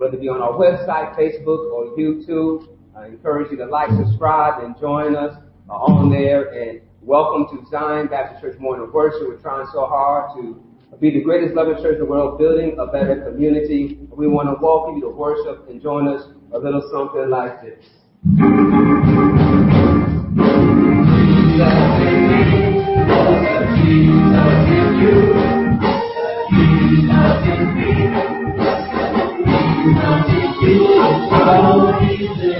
whether be on our website, Facebook, or YouTube. I encourage you to like, subscribe, and join us on there. And welcome to Zion Baptist Church Morning Worship. We're trying so hard to be the greatest loving church in the world, building a better community. We want to welcome you to worship and join us a little something like this. Nothing you, nothing you, nothing you,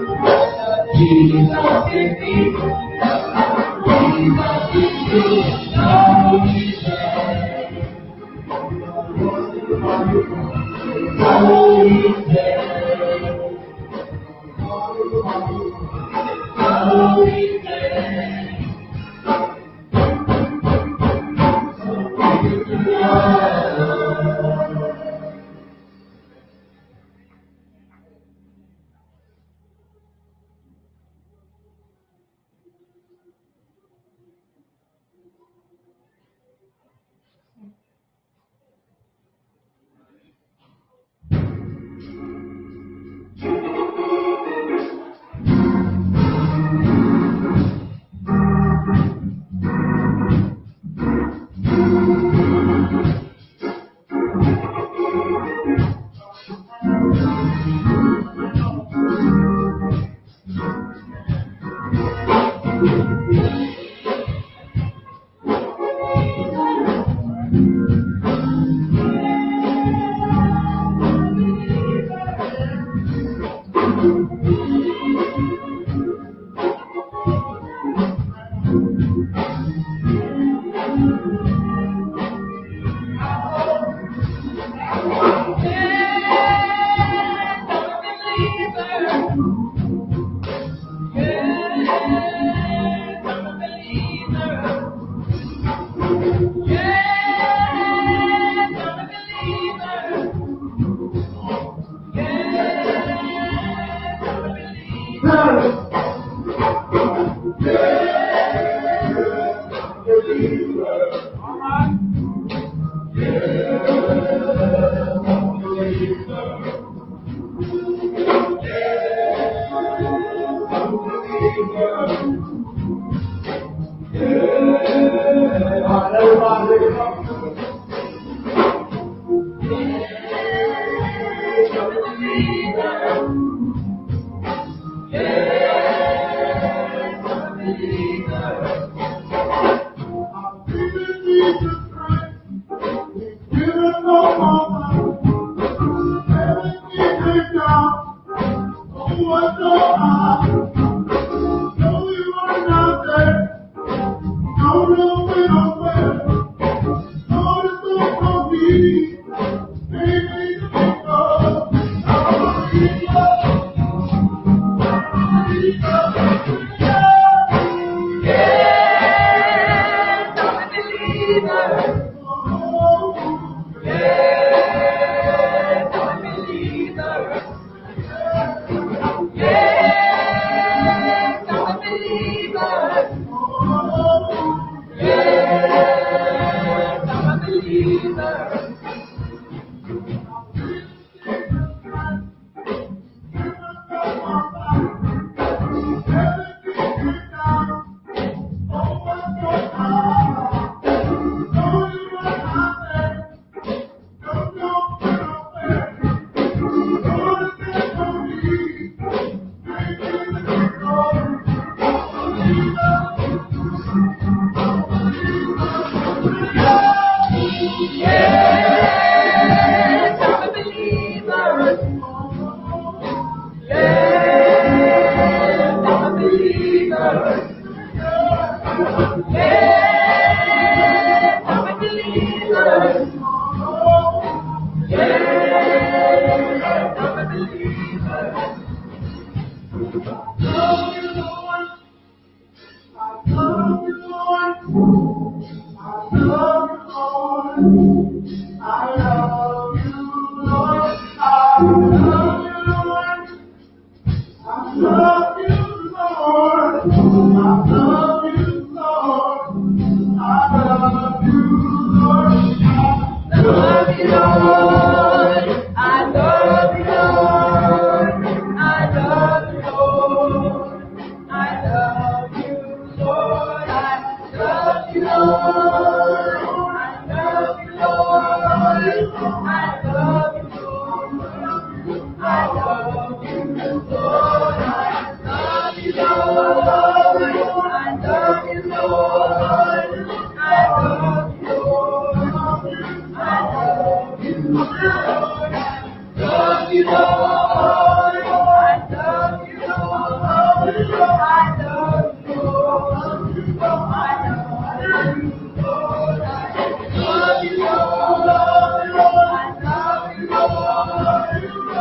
vivo, não vivo.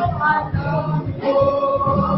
I know.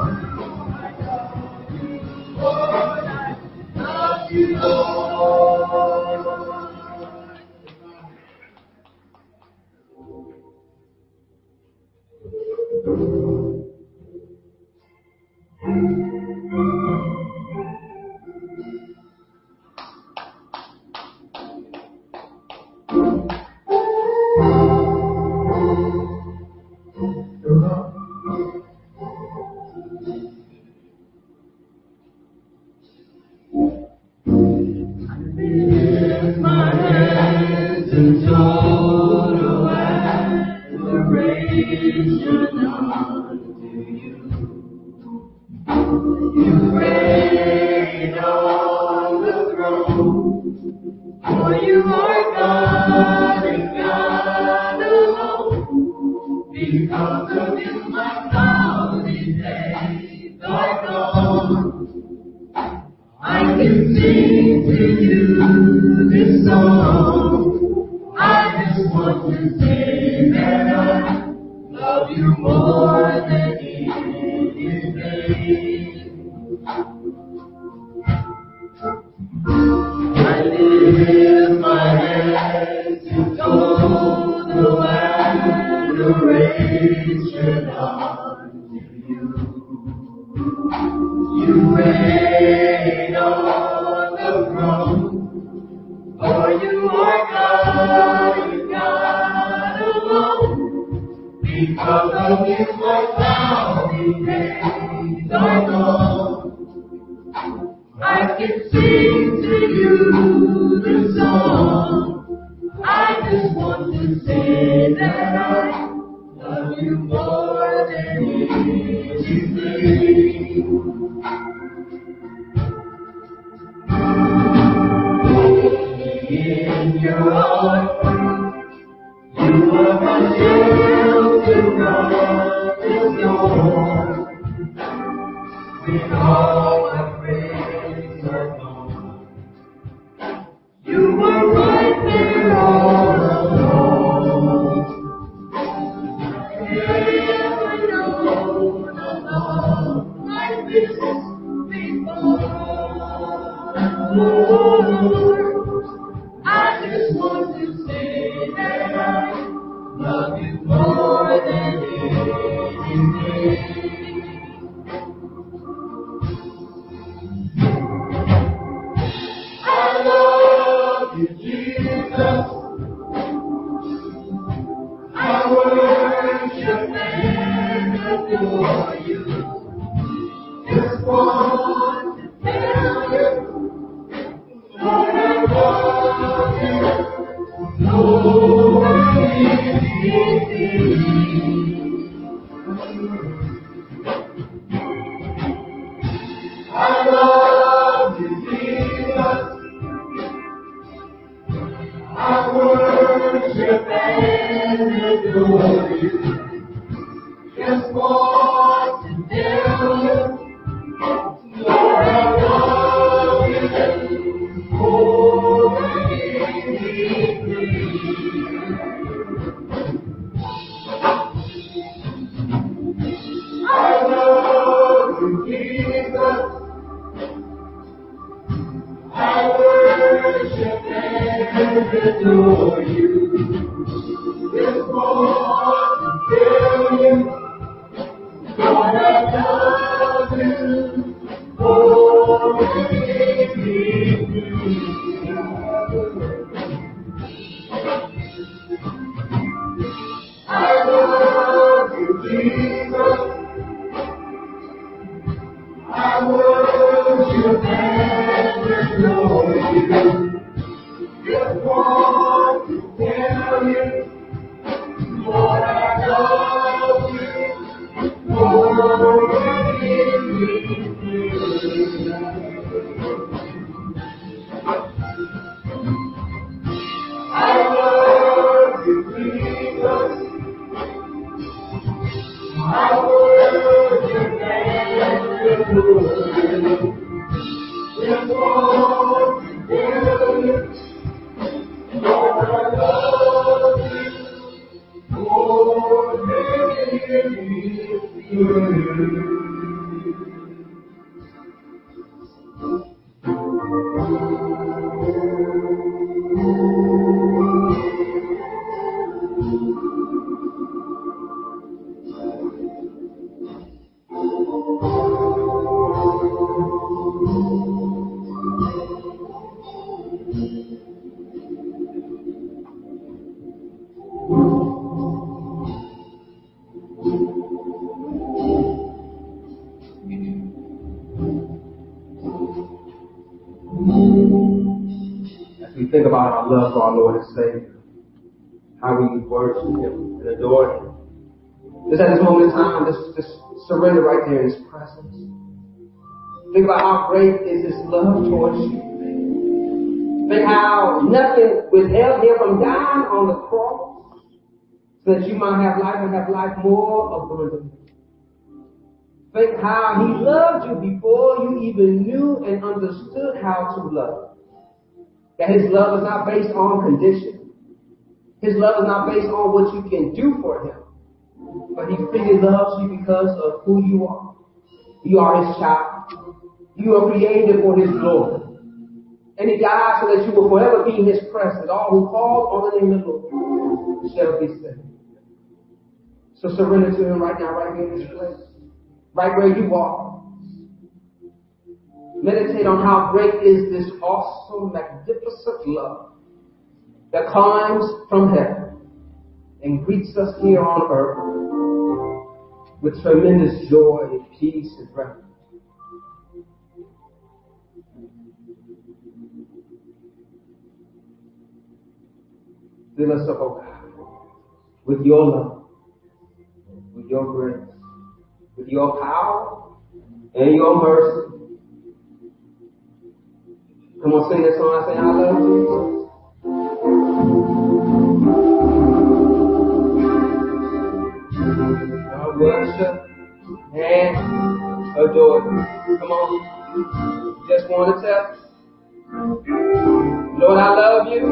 I can sing to you the song. I just want to say that I love you more than anything. In your arms, you are my shelter from the storm belongs our love for our Lord and Savior, how we worship Him and adore Him. Just at this moment in time, just, just surrender right there in His presence. Think about how great is His love towards you. Think how nothing withheld Him from dying on the cross so that you might have life and have life more abundantly. Think how He loved you before you even knew and understood how to love. That his love is not based on condition. His love is not based on what you can do for him. But he freely loves you because of who you are. You are his child. You are created for his glory. And he died so that you will forever be in his presence. All who call on the name of the Lord shall be saved. So surrender to him right now, right here in this place. Right where you are. Meditate on how great is this awesome, magnificent love that climbs from heaven and greets us here on earth with tremendous joy peace and refuge. Fill us up, oh God, with your love, with your grace, with your power and your mercy. Come on, sing that song. I say, I love Jesus. I worship and adore you. Come on. Just want to tell. Lord, I love you.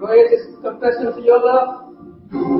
Go ahead, just confession to your love.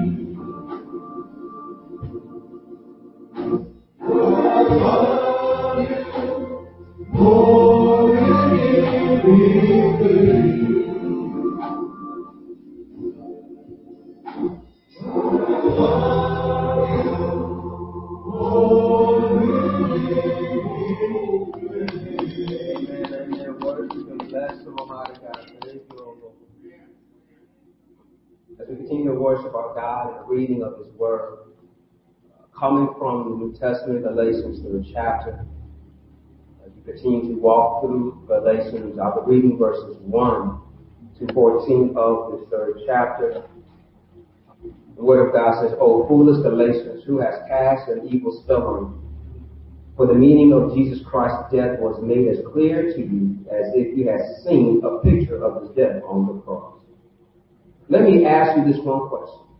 coming from the New Testament, Galatians, third chapter. We continue to walk through Galatians, I'll be reading verses 1 to 14 of this third chapter. The Word of God says, O foolish Galatians, who has cast an evil spell on you? For the meaning of Jesus Christ's death was made as clear to you as if you had seen a picture of his death on the cross. Let me ask you this one question.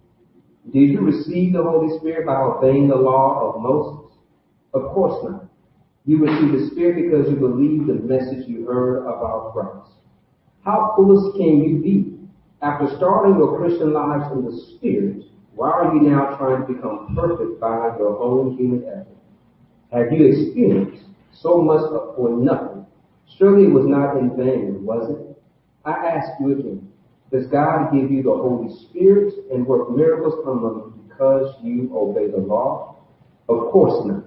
Did you receive the Holy Spirit by obeying the law of Moses? Of course not. You received the Spirit because you believed the message you heard about Christ. How foolish can you be? After starting your Christian lives in the Spirit, why are you now trying to become perfect by your own human effort? Have you experienced so much for nothing? Surely it was not in vain, was it? I ask you again, does God give you the Holy Spirit and work miracles among you because you obey the law? Of course not.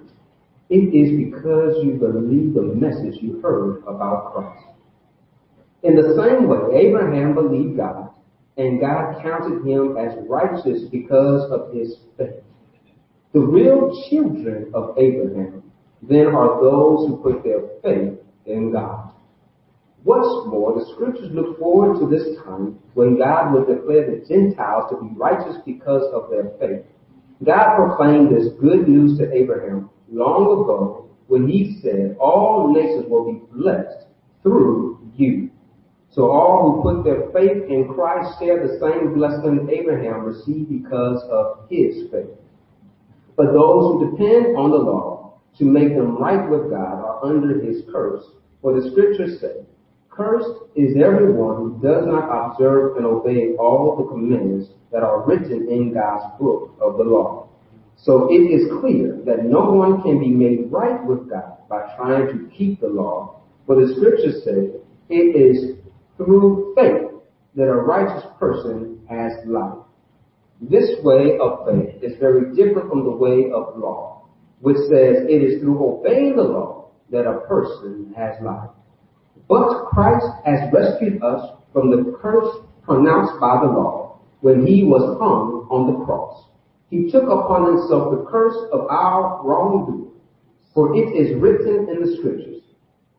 It is because you believe the message you heard about Christ. In the same way, Abraham believed God, and God counted him as righteous because of his faith. The real children of Abraham then are those who put their faith in God. What's more, the scriptures look forward to this time when God would declare the Gentiles to be righteous because of their faith. God proclaimed this good news to Abraham long ago when he said, all nations will be blessed through you. So all who put their faith in Christ share the same blessing Abraham received because of his faith. But those who depend on the law to make them right with God are under his curse. For the scriptures say, Cursed is everyone who does not observe and obey all the commandments that are written in God's book of the law. So it is clear that no one can be made right with God by trying to keep the law. For the scriptures say, it is through faith that a righteous person has life. This way of faith is very different from the way of law, which says it is through obeying the law that a person has life. But Christ has rescued us from the curse pronounced by the law when he was hung on the cross. He took upon himself the curse of our wrongdoing, for it is written in the scriptures,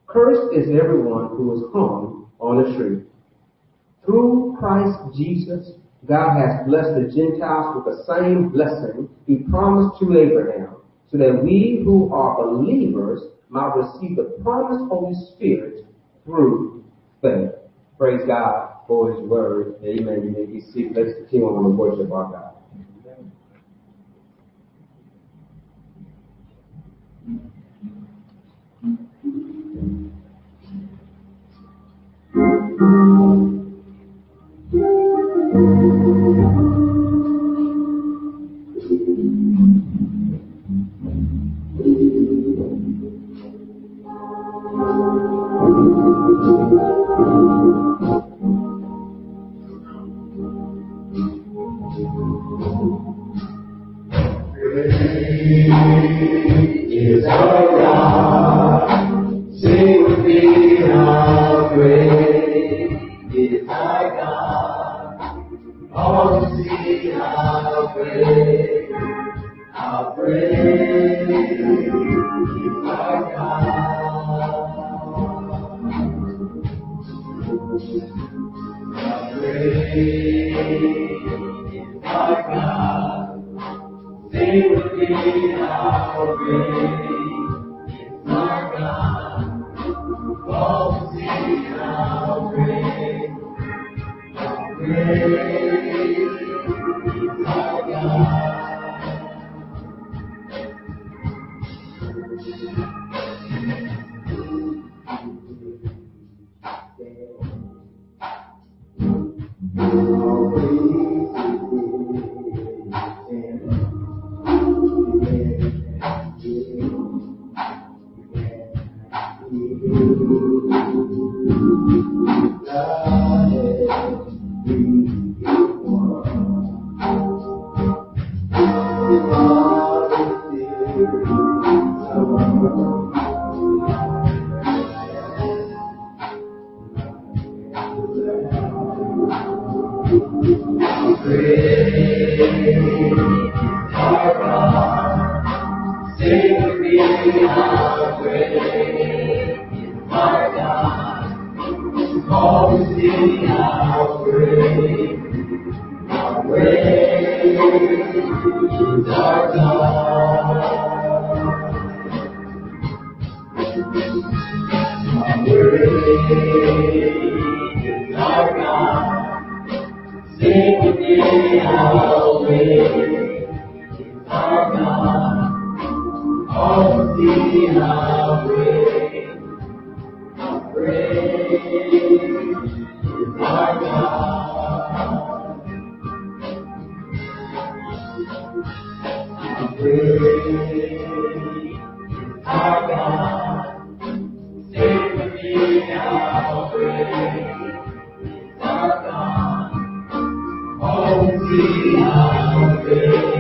Cursed is everyone who is hung on a tree. Through Christ Jesus, God has blessed the Gentiles with the same blessing he promised to Abraham, so that we who are believers might receive the promised Holy Spirit through faith. Praise God for his word. Amen. You may be seated. Let's continue on the worship our God. How All see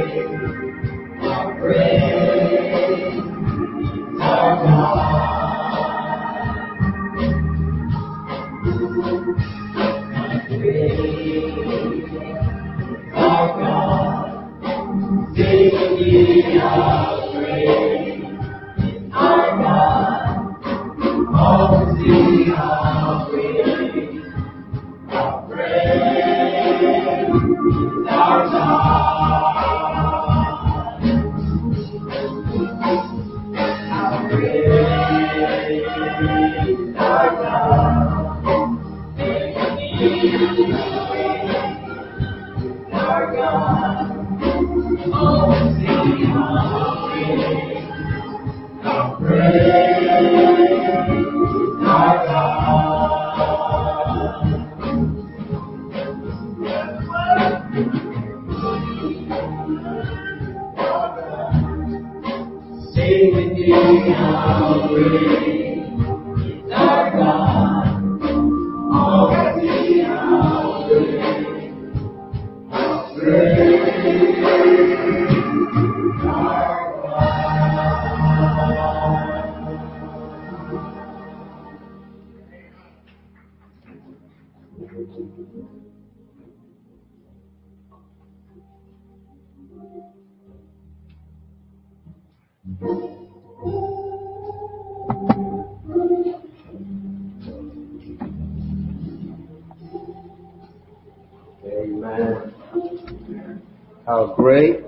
How great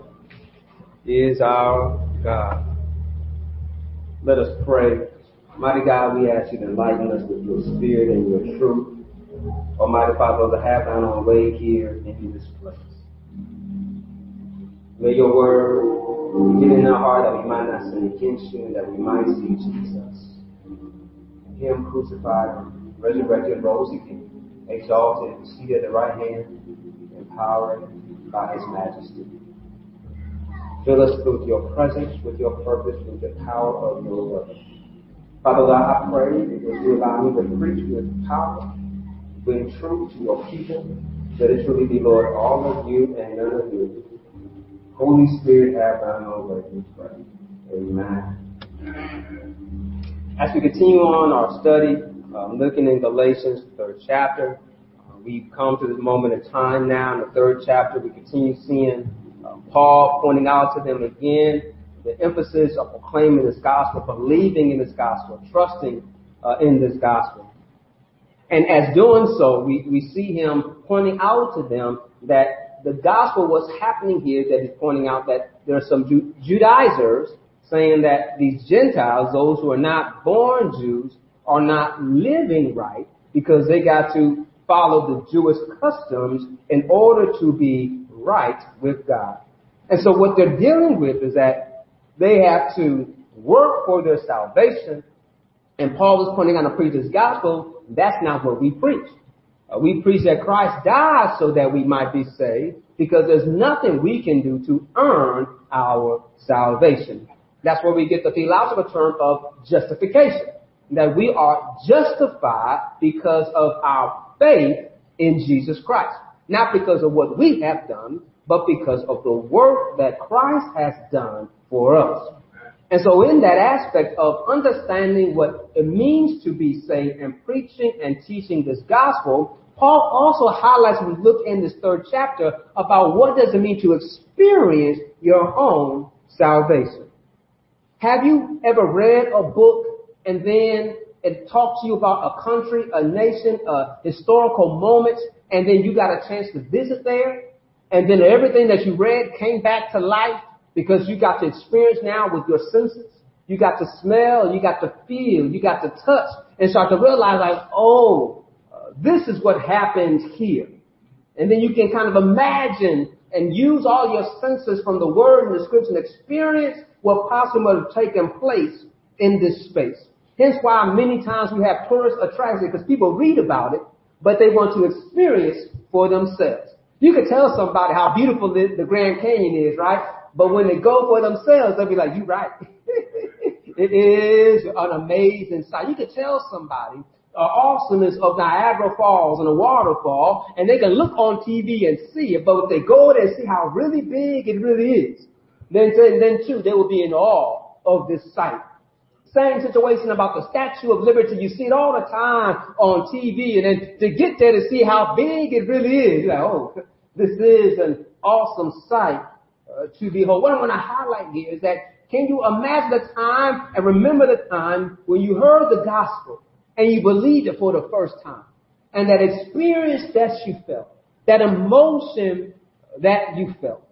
is our God. Let us pray. Mighty God, we ask you to enlighten us with your spirit and your truth. Almighty Father, to have thine own way here in this place. May your word get in our heart that we might not sin against you and that we might see Jesus. Him crucified, resurrected, rose again, exalted, seated at the right hand, empowered by his majesty. Fill us with your presence, with your purpose, with the power of your word. Father God, I pray that you allow me to preach with power, bring truth to your people, that it truly be, Lord, all of you and none of you. Holy Spirit, have thine own way, we pray. Amen. As we continue on our study, um, looking in Galatians, third chapter, we've come to this moment in time now in the third chapter. We continue seeing um, Paul pointing out to them again the emphasis of proclaiming this gospel, believing in this gospel, trusting uh, in this gospel. And as doing so, we, we see him pointing out to them that the gospel was happening here, that he's pointing out that there are some Ju- Judaizers saying that these Gentiles, those who are not born Jews, are not living right because they got to follow the Jewish customs in order to be right with God. And so what they're dealing with is that they have to work for their salvation. And Paul is pointing out to preach this gospel. That's not what we preach. Uh, we preach that Christ died so that we might be saved because there's nothing we can do to earn our salvation. That's where we get the theological term of justification. That we are justified because of our faith in Jesus Christ. Not because of what we have done, but because of the work that Christ has done for us. And so in that aspect of understanding what it means to be saved and preaching and teaching this gospel, Paul also highlights we look in this third chapter about what does it mean to experience your own salvation. Have you ever read a book and then it talks to you about a country, a nation, a historical moment, and then you got a chance to visit there? And then everything that you read came back to life because you got to experience now with your senses. You got to smell, you got to feel, you got to touch, and start to realize like, oh, this is what happens here. And then you can kind of imagine and use all your senses from the word and the scripture and experience what possibly have taken place in this space. Hence why many times we have tourist attractions because people read about it, but they want to experience for themselves. You can tell somebody how beautiful the, the Grand Canyon is, right? But when they go for themselves, they'll be like, you right. it is an amazing sight. You can tell somebody uh, awesomeness of Niagara Falls and a waterfall, and they can look on TV and see it, but if they go there and see how really big it really is, then, then, then too, they will be in awe of this sight. Same situation about the Statue of Liberty. You see it all the time on TV, and then to get there to see how big it really is, you're like, oh, this is an awesome sight uh, to behold. What I want to highlight here is that can you imagine the time and remember the time when you heard the gospel and you believed it for the first time? And that experience that you felt, that emotion that you felt,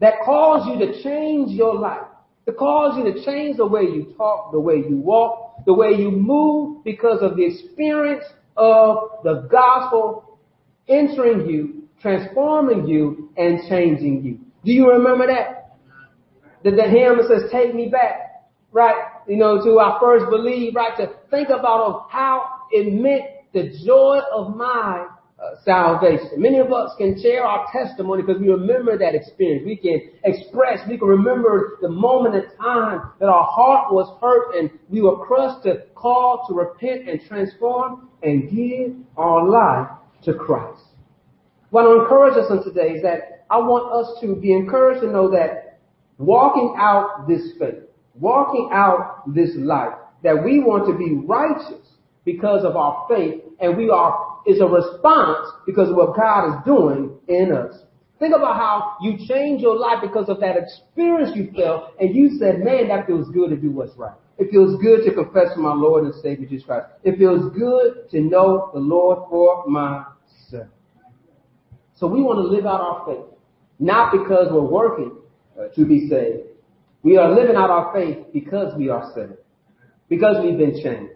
that caused you to change your life, to cause you to change the way you talk, the way you walk, the way you move because of the experience of the gospel entering you, transforming you, and changing you. Do you remember that? The, the hymn says, take me back, right? You know, to our first believe, right? To think about how it meant the joy of uh, salvation. Many of us can share our testimony because we remember that experience. We can express, we can remember the moment in time that our heart was hurt and we were crushed to call to repent and transform and give our life to Christ. What I encourage us on today is that I want us to be encouraged to know that walking out this faith, walking out this life, that we want to be righteous because of our faith and we are, is a response because of what God is doing in us. Think about how you change your life because of that experience you felt and you said, man, that feels good to do what's right. It feels good to confess to my Lord and Savior Jesus Christ. It feels good to know the Lord for myself. So we want to live out our faith. Not because we're working to be saved. We are living out our faith because we are saved. Because we've been changed.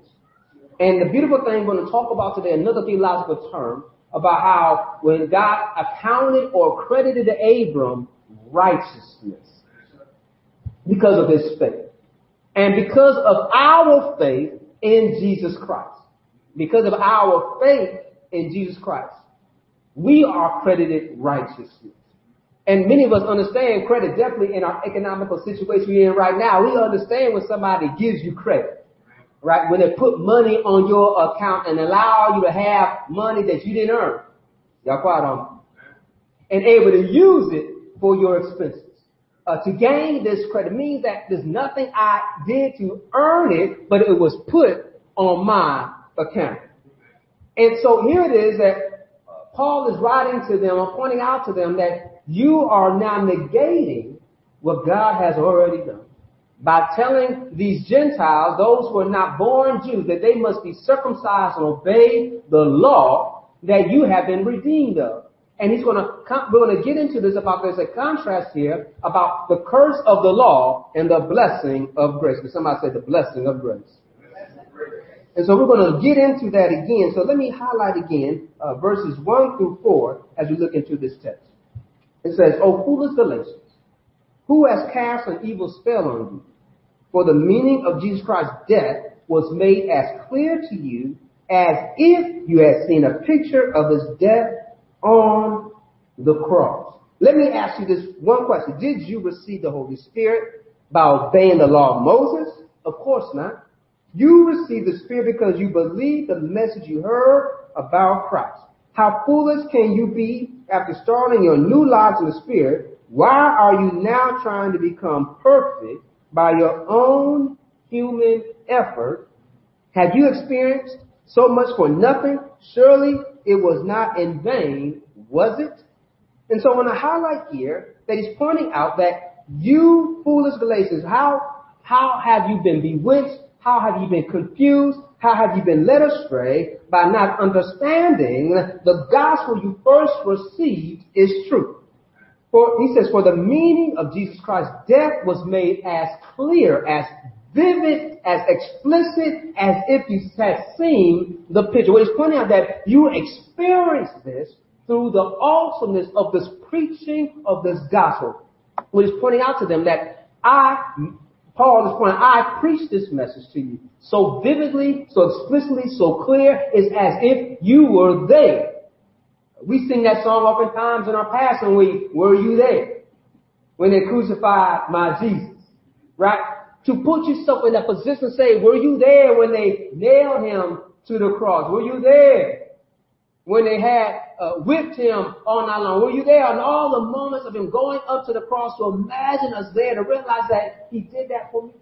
And the beautiful thing we're going to talk about today, another theological term, about how when God accounted or credited to Abram righteousness because of his faith. And because of our faith in Jesus Christ. Because of our faith in Jesus Christ. We are credited righteousness. And many of us understand credit definitely in our economical situation we're in right now. We understand when somebody gives you credit, right? When they put money on your account and allow you to have money that you didn't earn. Y'all quiet on And able to use it for your expenses. Uh, to gain this credit means that there's nothing I did to earn it, but it was put on my account. And so here it is that Paul is writing to them pointing out to them that you are now negating what God has already done by telling these Gentiles, those who are not born Jews, that they must be circumcised and obey the law that you have been redeemed of. And he's going to, we're going to get into this about, there's a contrast here about the curse of the law and the blessing of grace. Because somebody said the blessing of grace. And so we're going to get into that again. So let me highlight again uh, verses 1 through 4 as we look into this text. It says, O foolish Galatians, who has cast an evil spell on you? For the meaning of Jesus Christ's death was made as clear to you as if you had seen a picture of his death on the cross. Let me ask you this one question. Did you receive the Holy Spirit by obeying the law of Moses? Of course not. You received the Spirit because you believed the message you heard about Christ. How foolish can you be after starting your new lives in the Spirit? Why are you now trying to become perfect by your own human effort? Have you experienced so much for nothing? Surely it was not in vain, was it? And so want to highlight here that he's pointing out that you foolish Galatians, how, How have you been bewitched? How have you been confused? How have you been led astray by not understanding the gospel you first received is true? For he says, for the meaning of Jesus Christ's death was made as clear, as vivid, as explicit as if you had seen the picture. What he's pointing out that you experience this through the awesomeness of this preaching of this gospel. What he's pointing out to them that I, Paul is pointing, I preach this message to you so vividly, so explicitly, so clear, it's as if you were there. We sing that song oftentimes in our Passion Week, were you there? When they crucified my Jesus. Right? To put yourself in that position, say, were you there when they nailed him to the cross? Were you there when they had uh, whipped him all night long? Were you there in all the moments of him going up to the cross? To imagine us there to realize that he did that for me.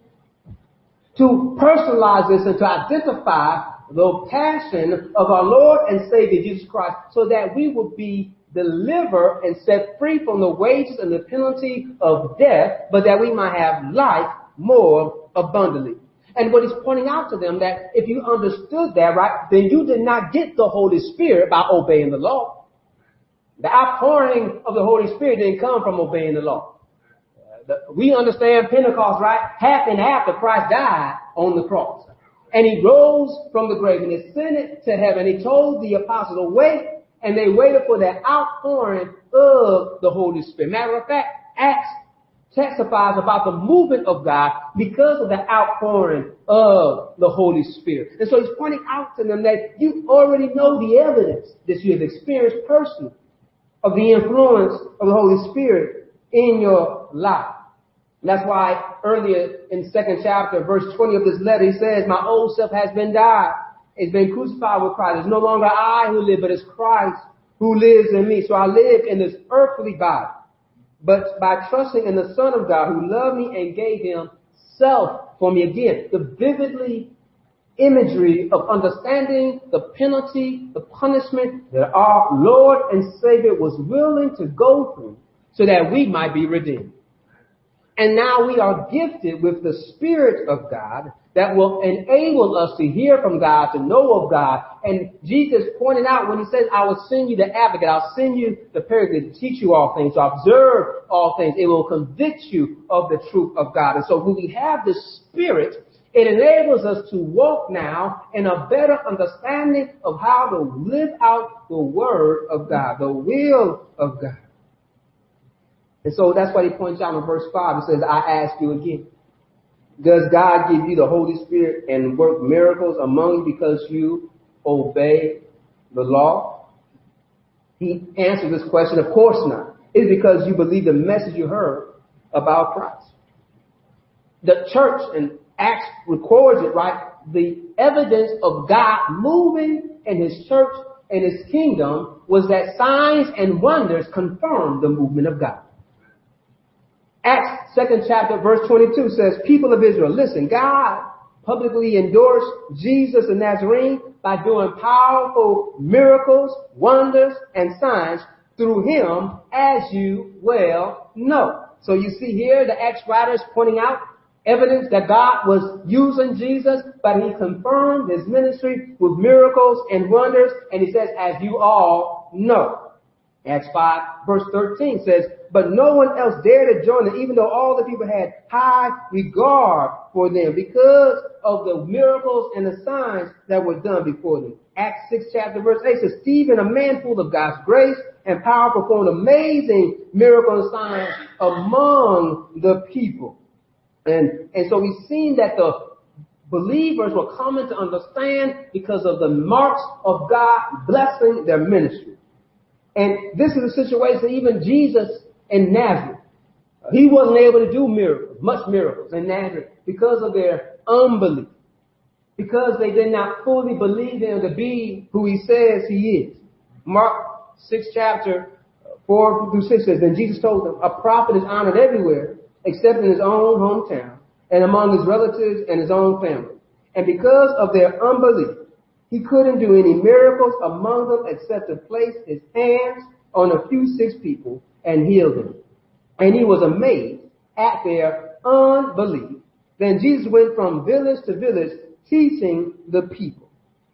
To personalize this and to identify the passion of our Lord and Savior Jesus Christ so that we would be delivered and set free from the wages and the penalty of death, but that we might have life more abundantly. And what he's pointing out to them that if you understood that, right, then you did not get the Holy Spirit by obeying the law. The outpouring of the Holy Spirit didn't come from obeying the law. We understand Pentecost, right? Happened after Christ died on the cross. And he rose from the grave and ascended to heaven. He told the apostles to wait and they waited for the outpouring of the Holy Spirit. Matter of fact, Acts testifies about the movement of God because of the outpouring of the Holy Spirit. And so he's pointing out to them that you already know the evidence that you have experienced personally of the influence of the Holy Spirit in your life. That's why earlier in second chapter, verse 20 of this letter, he says, my old self has been died. It's been crucified with Christ. It's no longer I who live, but it's Christ who lives in me. So I live in this earthly body. But by trusting in the Son of God who loved me and gave himself for me again, the vividly imagery of understanding the penalty, the punishment that our Lord and Savior was willing to go through so that we might be redeemed. And now we are gifted with the Spirit of God that will enable us to hear from God, to know of God. And Jesus pointed out when he says, I will send you the advocate, I'll send you the paraclete to teach you all things, to observe all things. It will convict you of the truth of God. And so when we have the Spirit, it enables us to walk now in a better understanding of how to live out the Word of God, the will of God. And so that's why he points out in verse 5. He says, I ask you again, does God give you the Holy Spirit and work miracles among you because you obey the law? He answers this question, of course not. It's because you believe the message you heard about Christ. The church in Acts records it, right? The evidence of God moving in his church and his kingdom was that signs and wonders confirmed the movement of God. Second chapter verse 22 says, people of Israel, listen, God publicly endorsed Jesus the Nazarene by doing powerful miracles, wonders, and signs through him as you well know. So you see here the Acts writers pointing out evidence that God was using Jesus, but he confirmed his ministry with miracles and wonders, and he says, as you all know. Acts 5 verse 13 says, but no one else dared to join them, even though all the people had high regard for them because of the miracles and the signs that were done before them. Acts 6 chapter verse 8 says, Stephen, a man full of God's grace and power, performed amazing miracles and signs among the people. And, and so we've seen that the believers were coming to understand because of the marks of God blessing their ministry. And this is a situation even Jesus in Nazareth. He wasn't able to do miracles, much miracles in Nazareth because of their unbelief. Because they did not fully believe him to be who he says he is. Mark 6 chapter 4 through 6 says, Then Jesus told them, a prophet is honored everywhere except in his own hometown and among his relatives and his own family. And because of their unbelief, he couldn't do any miracles among them except to place his hands on a few sick people and heal them. And he was amazed at their unbelief Then Jesus went from village to village teaching the people.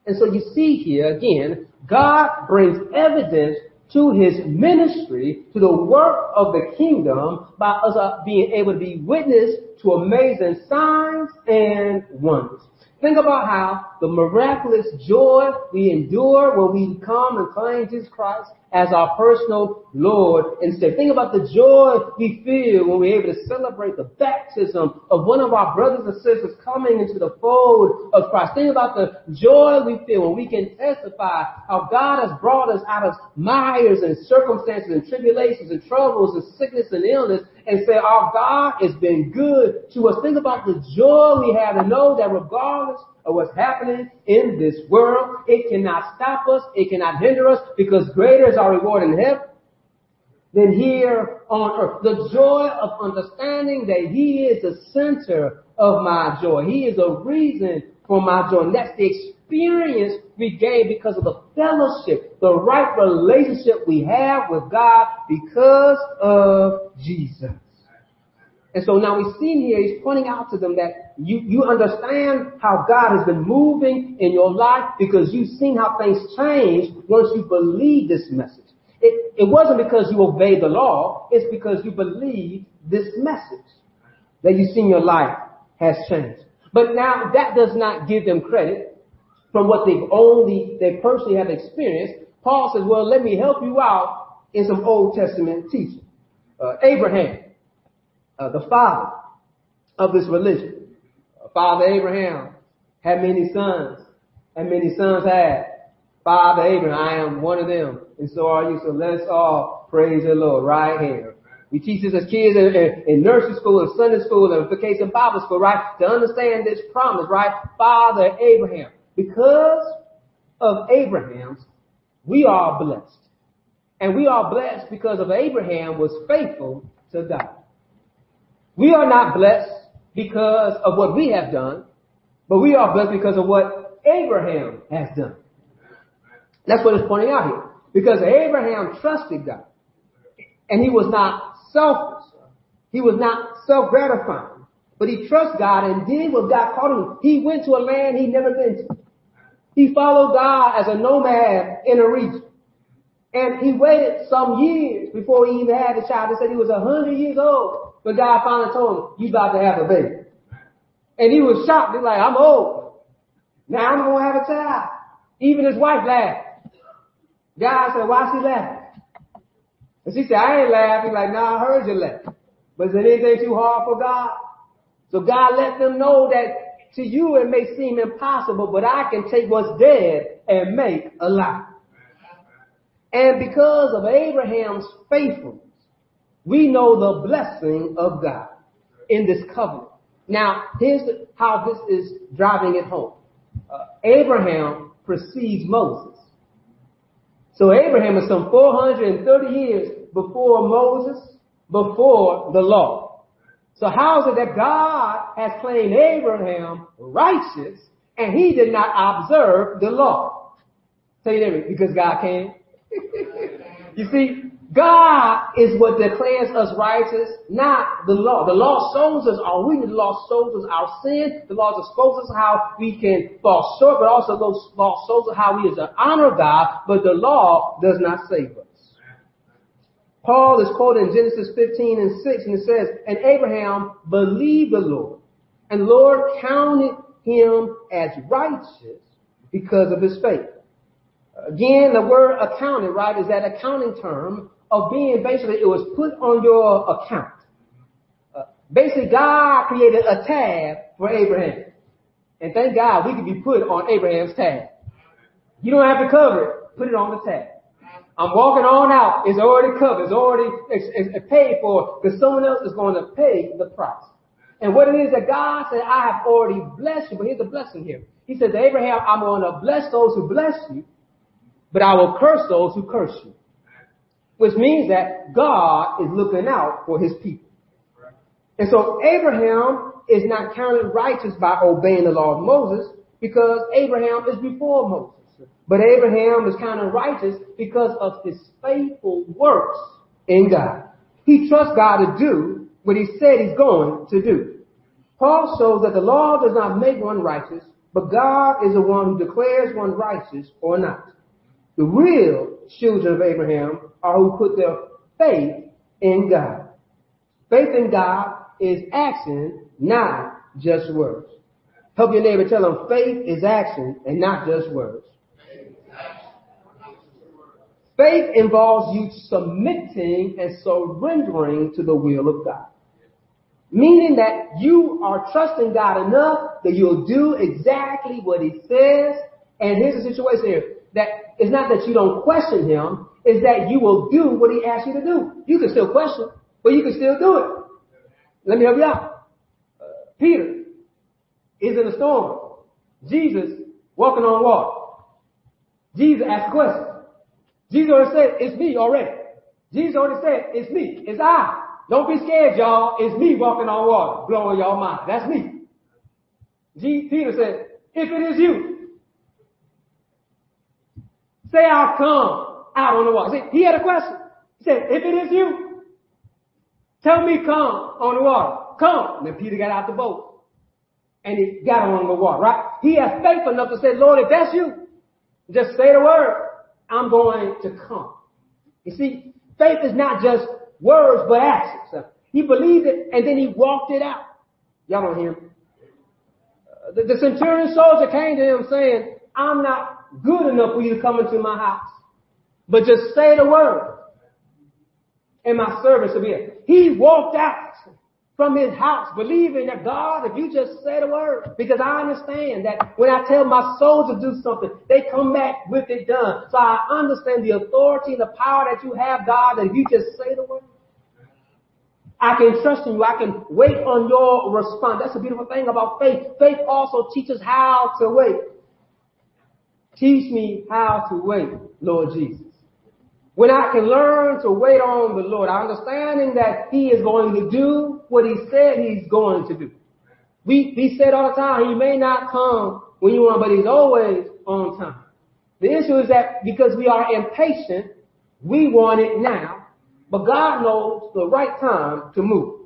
And so you see here again, God brings evidence to his ministry, to the work of the kingdom by us uh, being able to be witness to amazing signs and wonders. Think about how the miraculous joy we endure when we come and claim Jesus Christ as our personal Lord and say, Think about the joy we feel when we're able to celebrate the baptism of one of our brothers and sisters coming into the fold of Christ. Think about the joy we feel when we can testify how God has brought us out of mires and circumstances and tribulations and troubles and sickness and illness and say our God has been good to us. Think about the joy we have to know that regardless of what's happening in this world. It cannot stop us. It cannot hinder us because greater is our reward in heaven than here on earth. The joy of understanding that He is the center of my joy. He is a reason for my joy. And that's the experience we gain because of the fellowship, the right relationship we have with God because of Jesus. And so now we see here, he's pointing out to them that you, you understand how God has been moving in your life because you've seen how things change once you believe this message. It, it wasn't because you obeyed the law, it's because you believe this message that you've seen your life has changed. But now that does not give them credit from what they've only, they personally have experienced. Paul says, well, let me help you out in some Old Testament teaching. Uh, Abraham, uh, the father of this religion. Uh, father Abraham had many sons, and many sons had. Father Abraham, I am one of them, and so are you. So let's all praise the Lord right here. We teach this as kids in, in, in nursery school and Sunday school and vacation Bible school, right? To understand this promise, right? Father Abraham. Because of Abraham's, we are blessed. And we are blessed because of Abraham was faithful to God. We are not blessed because of what we have done, but we are blessed because of what Abraham has done. That's what it's pointing out here. Because Abraham trusted God. And he was not selfish. He was not self-gratifying. But he trusted God and did what God called him. He went to a land he'd never been to. He followed God as a nomad in a region. And he waited some years before he even had a child. They said he was a hundred years old. But God finally told him, you about to have a baby. And he was shocked. He's like, I'm old. Now I'm going to have a child. Even his wife laughed. God said, why she laughing? And she said, I ain't laughing. He's like, no, nah, I heard you laugh. But is anything too hard for God? So God let them know that to you it may seem impossible, but I can take what's dead and make alive. And because of Abraham's faithfulness, we know the blessing of God in this covenant. Now, here's the, how this is driving it home. Uh, Abraham precedes Moses. So Abraham is some 430 years before Moses, before the law. So how is it that God has claimed Abraham righteous and he did not observe the law? Say it because God can. you see, God is what declares us righteous, not the law. The law shows us our weakness. The law shows us our sin. The law exposes us how we can fall short, but also the law shows us how we is to honor God, but the law does not save us. Paul is quoted in Genesis 15 and 6, and it says, And Abraham believed the Lord, and the Lord counted him as righteous because of his faith. Again, the word accounted, right, is that accounting term of being basically, it was put on your account. Uh, basically, God created a tab for Abraham. And thank God we could be put on Abraham's tab. You don't have to cover it. Put it on the tab. I'm walking on out. It's already covered. It's already it's, it's paid for because someone else is going to pay the price. And what it is that God said, I have already blessed you. But here's the blessing here. He says to Abraham, I'm going to bless those who bless you, but I will curse those who curse you. Which means that God is looking out for his people. And so Abraham is not counted righteous by obeying the law of Moses because Abraham is before Moses. But Abraham is counted righteous because of his faithful works in God. He trusts God to do what he said he's going to do. Paul shows that the law does not make one righteous, but God is the one who declares one righteous or not. The real children of Abraham are who put their faith in God. Faith in God is action, not just words. Help your neighbor tell them faith is action and not just words. Faith involves you submitting and surrendering to the will of God. Meaning that you are trusting God enough that you'll do exactly what He says. And here's the situation here. That it's not that you don't question Him, it's that you will do what He asks you to do. You can still question, but you can still do it. Let me help you out. Uh, Peter is in a storm. Jesus walking on water. Jesus asked a question. Jesus already said, it's me already. Jesus already said, it's me. It's I. Don't be scared, y'all. It's me walking on water, blowing y'all mind. That's me. G- Peter said, if it is you, say I'll come out on the water. See, he had a question. He said, if it is you, tell me come on the water. Come. And then Peter got out the boat. And he got on the water, right? He has faith enough to say, Lord, if that's you, just say the word. I'm going to come. You see, faith is not just words, but actions. He believed it and then he walked it out. Y'all don't hear him. Uh, the, the centurion soldier came to him saying, I'm not good enough for you to come into my house, but just say the word and my service will be it. He walked out from his house, believing that God, if you just say the word, because I understand that when I tell my soul to do something, they come back with it done. So I understand the authority and the power that you have, God, that if you just say the word, I can trust in you. I can wait on your response. That's a beautiful thing about faith. Faith also teaches how to wait. Teach me how to wait, Lord Jesus. When I can learn to wait on the Lord, understanding that He is going to do what He said He's going to do. We, we said all the time, He may not come when you want, but He's always on time. The issue is that because we are impatient, we want it now, but God knows the right time to move.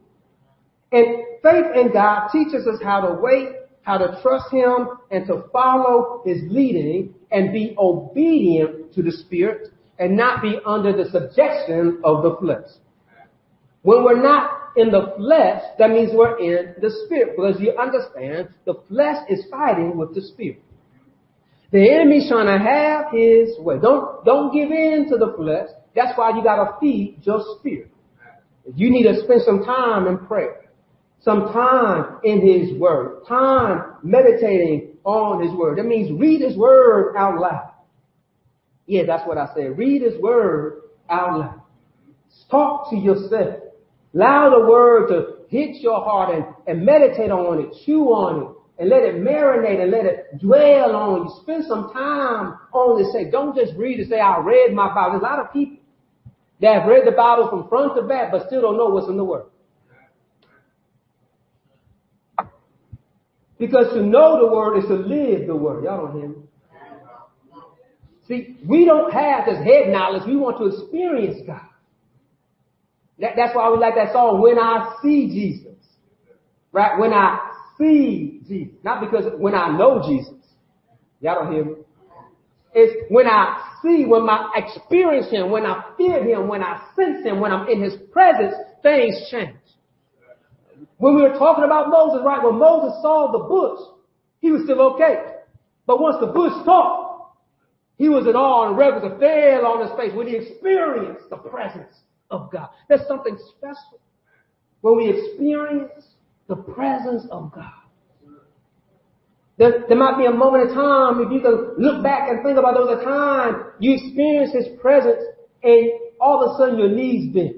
And faith in God teaches us how to wait, how to trust Him, and to follow His leading and be obedient to the Spirit and not be under the subjection of the flesh. When we're not in the flesh, that means we're in the spirit. Because you understand, the flesh is fighting with the spirit. The enemy's trying to have his way. Don't, don't give in to the flesh. That's why you gotta feed your spirit. You need to spend some time in prayer. Some time in his word. Time meditating on his word. That means read his word out loud. Yeah, that's what I said. Read his word out loud. Talk to yourself. Allow the word to hit your heart and, and meditate on it, chew on it, and let it marinate and let it dwell on you. Spend some time on this. Say, don't just read and say, I read my Bible. There's a lot of people that have read the Bible from front to back, but still don't know what's in the word. Because to know the word is to live the word. Y'all don't hear me? See, we don't have this head knowledge. We want to experience God. That, that's why I we like that song, When I See Jesus. Right? When I see Jesus. Not because when I know Jesus. Y'all don't hear me? It's when I see, when I experience Him, when I feel Him, when I sense Him, when I'm in His presence, things change. When we were talking about Moses, right, when Moses saw the bush, he was still okay. But once the bush talked, he was in awe and reverence and fell on his face when he experienced the presence of God. There's something special when we experience the presence of God. There, there might be a moment in time if you can look back and think about there was a time you experienced His presence and all of a sudden your knees bent.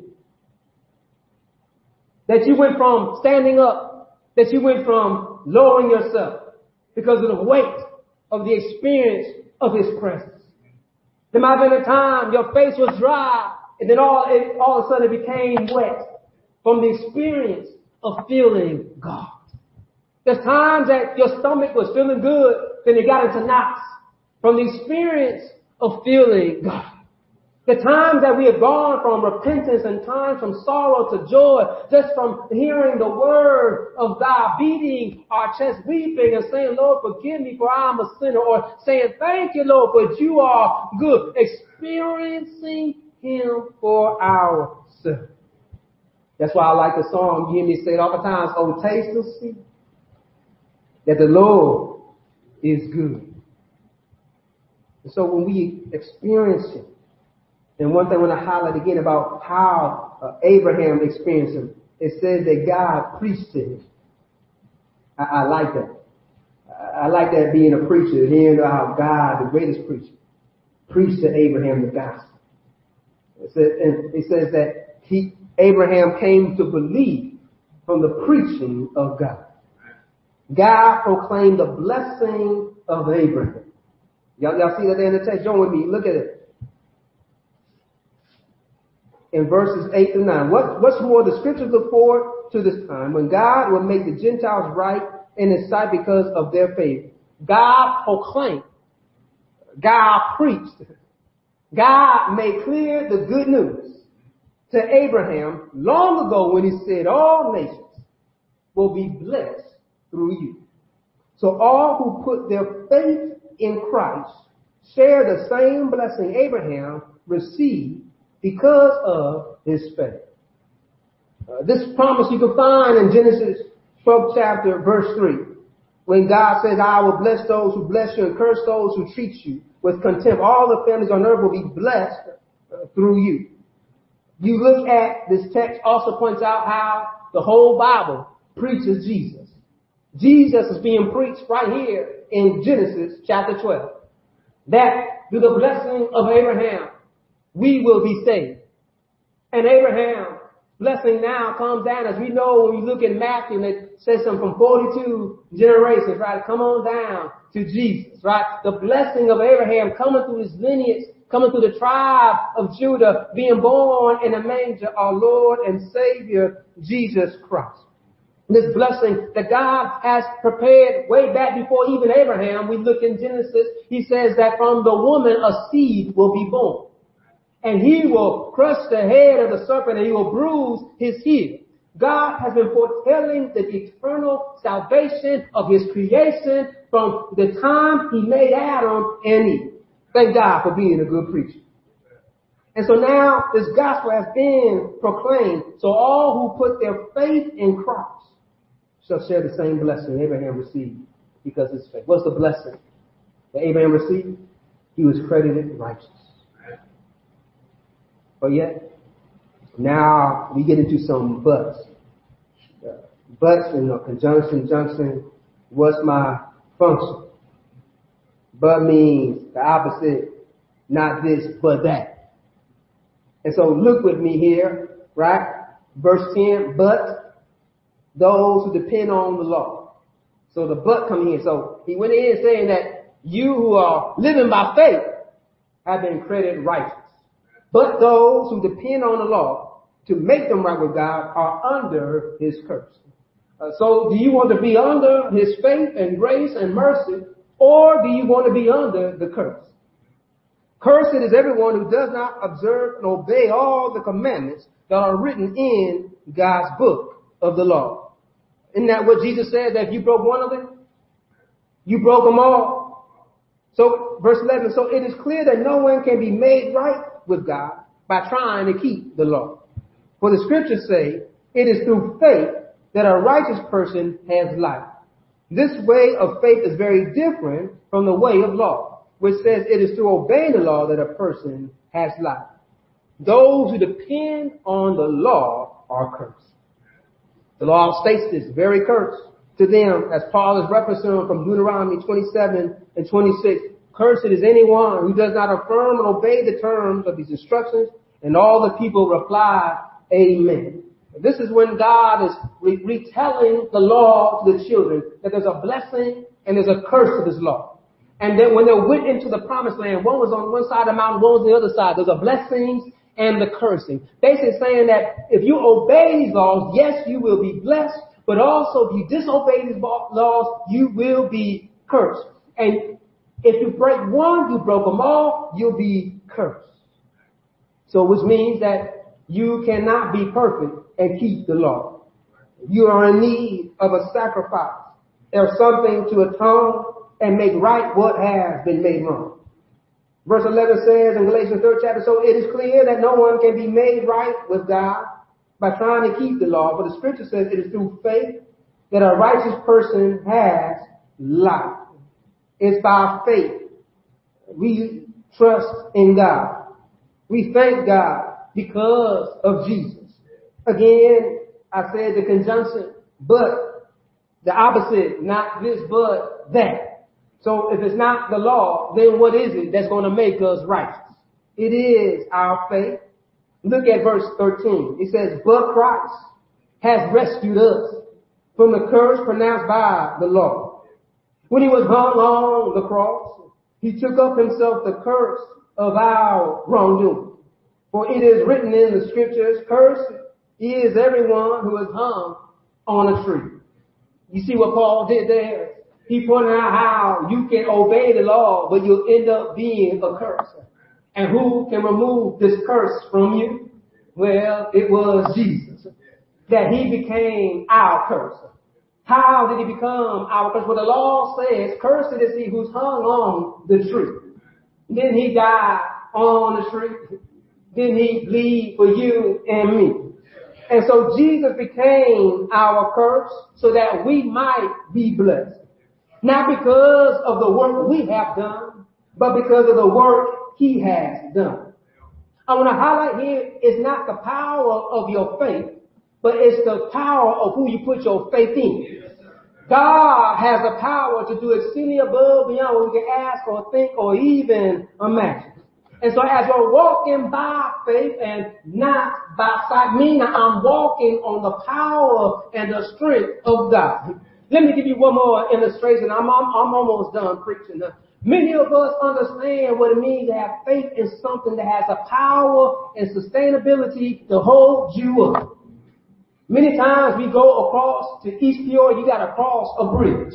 That you went from standing up, that you went from lowering yourself because of the weight of the experience of His presence. There might have been a time your face was dry and then all, it, all of a sudden it became wet from the experience of feeling God. There's times that your stomach was feeling good, then it got into knots from the experience of feeling God. The times that we have gone from repentance and times from sorrow to joy, just from hearing the word of God, beating our chest, weeping and saying, Lord, forgive me for I'm a sinner, or saying, thank you, Lord, but you are good. Experiencing Him for ourselves. That's why I like the song, you hear me say it time, oh, taste and see that the Lord is good. And so when we experience Him, and one thing I want to highlight again about how uh, Abraham experienced him, it says that God preached to him. I, I like that. I, I like that being a preacher, hearing how God, the greatest preacher, preached to Abraham the gospel. It says, and that he, Abraham came to believe from the preaching of God. God proclaimed the blessing of Abraham. Y'all, y'all see that there in the text? Join with me. Look at it in verses 8 to 9. What, what's more, the scriptures look forward to this time when God will make the Gentiles right in his sight because of their faith. God proclaimed. God preached. God made clear the good news to Abraham long ago when he said all nations will be blessed through you. So all who put their faith in Christ share the same blessing Abraham received because of his faith. Uh, this promise you can find in Genesis 12 chapter verse 3 when God says, I will bless those who bless you and curse those who treat you with contempt. All the families on earth will be blessed uh, through you. You look at this text also points out how the whole Bible preaches Jesus. Jesus is being preached right here in Genesis chapter 12. That through the blessing of Abraham, we will be saved. And Abraham, blessing now comes down as we know when we look at Matthew and it says something from 42 generations, right? Come on down to Jesus, right? The blessing of Abraham coming through his lineage, coming through the tribe of Judah, being born in a manger, our Lord and Savior, Jesus Christ. This blessing that God has prepared way back before even Abraham, we look in Genesis, he says that from the woman a seed will be born and he will crush the head of the serpent and he will bruise his heel. God has been foretelling the eternal salvation of his creation from the time he made Adam and Eve. Thank God for being a good preacher. And so now this gospel has been proclaimed. So all who put their faith in Christ shall share the same blessing Abraham received because his faith. What's the blessing that Abraham received? He was credited righteous. But yet, now we get into some buts. Buts the conjunction, junction, what's my function? But means the opposite, not this, but that. And so look with me here, right? Verse 10, but those who depend on the law. So the but come here. So he went in saying that you who are living by faith have been credited righteous. But those who depend on the law to make them right with God are under his curse. Uh, so do you want to be under his faith and grace and mercy or do you want to be under the curse? Cursed is everyone who does not observe and obey all the commandments that are written in God's book of the law. Isn't that what Jesus said that if you broke one of them, you broke them all? So verse 11, so it is clear that no one can be made right with God by trying to keep the law. For the scriptures say, it is through faith that a righteous person has life. This way of faith is very different from the way of law, which says it is through obeying the law that a person has life. Those who depend on the law are cursed. The law states this, very curse to them, as Paul is referencing from Deuteronomy 27 and 26, Cursed is anyone who does not affirm and obey the terms of these instructions. And all the people reply, Amen. This is when God is re- retelling the law to the children that there's a blessing and there's a curse to this law. And then when they went into the promised land, one was on one side of the mountain, one was on the other side. There's a blessings and the cursing. Basically saying that if you obey these laws, yes, you will be blessed, but also if you disobey these laws, you will be cursed. And if you break one, you broke them all, you'll be cursed. So which means that you cannot be perfect and keep the law. You are in need of a sacrifice or something to atone and make right what has been made wrong. Verse 11 says in Galatians 3rd chapter, so it is clear that no one can be made right with God by trying to keep the law, but the scripture says it is through faith that a righteous person has life. It's by faith. We trust in God. We thank God because of Jesus. Again, I said the conjunction, but the opposite, not this, but that. So if it's not the law, then what is it that's going to make us righteous? It is our faith. Look at verse 13. It says, but Christ has rescued us from the curse pronounced by the law. When he was hung on the cross, he took up himself the curse of our wrongdoing. For it is written in the scriptures, cursed is everyone who is hung on a tree. You see what Paul did there? He pointed out how you can obey the law, but you'll end up being a curse. And who can remove this curse from you? Well, it was Jesus. That he became our curse. How did he become our curse? Well, the law says, cursed is he who's hung on the tree. Then he died on the tree. Then he bleed for you and me. And so Jesus became our curse so that we might be blessed. Not because of the work we have done, but because of the work he has done. I want to highlight here is not the power of your faith, but it's the power of who you put your faith in. God has the power to do exceedingly above beyond what we can ask or think or even imagine. And so as we're walking by faith and not by sight, meaning I'm walking on the power and the strength of God. Let me give you one more illustration. I'm, I'm, I'm almost done preaching. Many of us understand what it means to have faith in something that has a power and sustainability to hold you up. Many times we go across to East Peoria, you got to cross a bridge.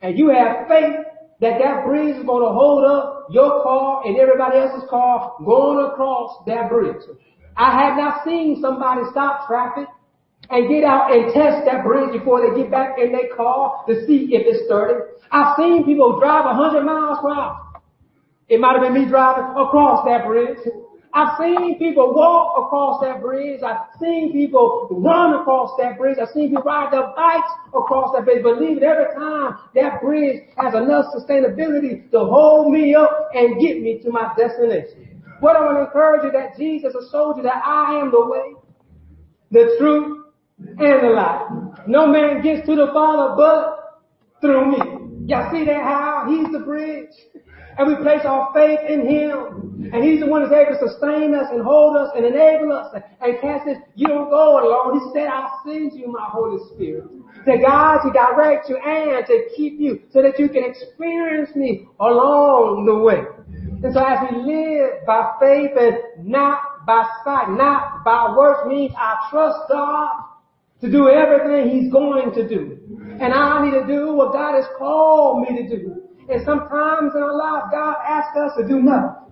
And you have faith that that bridge is going to hold up your car and everybody else's car going across that bridge. I have not seen somebody stop traffic and get out and test that bridge before they get back in their car to see if it's sturdy. I've seen people drive 100 miles per hour. It might have been me driving across that bridge. I've seen people walk across that bridge. I've seen people run across that bridge. I've seen people ride their bikes across that bridge. Believe it, every time that bridge has enough sustainability to hold me up and get me to my destination. What I want to encourage you that Jesus has showed you that I am the way, the truth, and the life. No man gets to the Father but through me. Y'all see that how? He's the bridge. And we place our faith in Him. And He's the one that's able to sustain us and hold us and enable us and cast us. You don't go alone. He said, I'll send you my Holy Spirit to guide you, direct you, and to keep you so that you can experience me along the way. And so as we live by faith and not by sight, not by works means I trust God to do everything He's going to do. And I need to do what God has called me to do. And sometimes in our lives, God asks us to do nothing.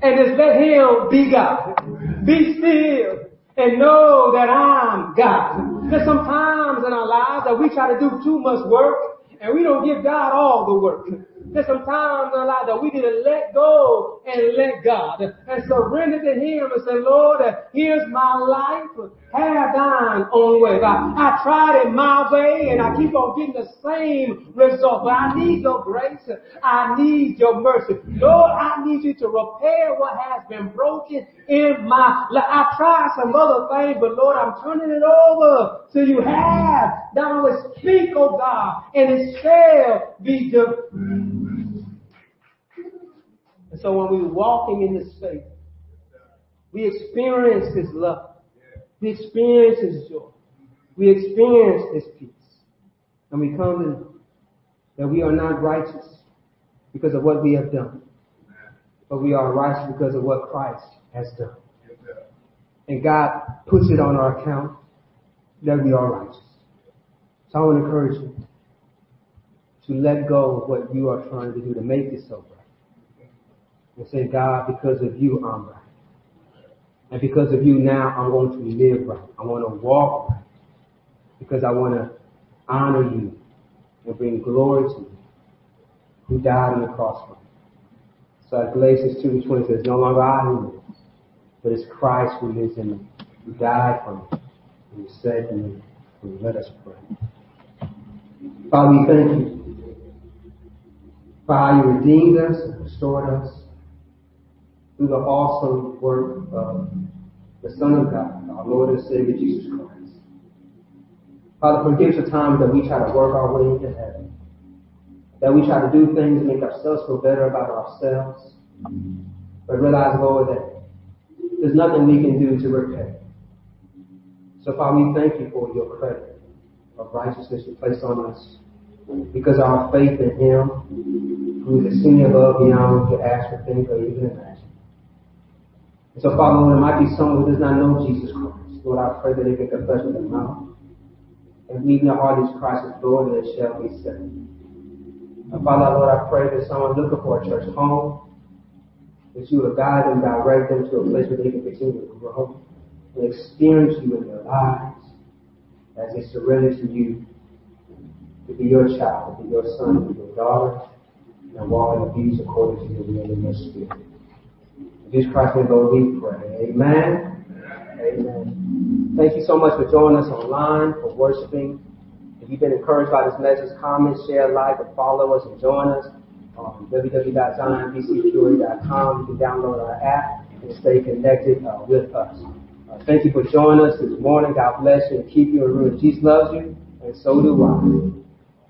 And just let Him be God. Be still and know that I'm God. There's sometimes in our lives that we try to do too much work and we don't give God all the work. There's some times in our life that we need to let go and let God and surrender to Him and say, Lord, here's my life. Have thine own way. I, tried it my way and I keep on getting the same result. But I need your grace. I need your mercy. Lord, I need you to repair what has been broken in my life. I tried some other things, but Lord, I'm turning it over to you. Have thou only speak, oh God, and it shall be done. And so when we're walking in this faith, we experience His love. We experience joy. We experience His peace. And we come to that we are not righteous because of what we have done, but we are righteous because of what Christ has done. And God puts it on our account that we are righteous. So I want to encourage you to let go of what you are trying to do to make yourself right. And say, God, because of you, I'm right. And because of you now, I'm going to live right. I want to walk right. Because I want to honor you and bring glory to you who died on the cross for me. So as Galatians 2 20 says, no longer I who live, but it's Christ who lives in me, who died for me, who saved me, who let us pray. Father, we thank you how you redeemed us and restored us through the awesome work of the Son of God, our Lord and Savior Jesus Christ. Father, forgive the times that we try to work our way into heaven, that we try to do things to make ourselves feel better about ourselves, but realize, Lord, that there's nothing we can do to repay. So, Father, we thank you for your credit of righteousness you placed on us because our faith in Him, who is exceeding above beyond could ask for things or even imagine. And so, Father, Lord, there might be someone who does not know Jesus Christ. Lord, I pray that they can confess with their mouth and believe in their heart is Christ is Lord and they shall be saved. And Father, Lord, I pray that someone looking for a church home, that you will guide them, direct them to a place where they can continue to grow and experience you in their lives as they surrender to you to be your child, to be your son, to be your daughter, and walk in obedience according to your will and your spirit. Jesus Christ, we Lord, we pray. Amen. Amen. Thank you so much for joining us online, for worshiping. If you've been encouraged by this message, comment, share, like, and follow us and join us on www.zionbcpeoria.com. You can download our app and stay connected uh, with us. Uh, thank you for joining us this morning. God bless you and keep you in room. Jesus loves you, and so do I.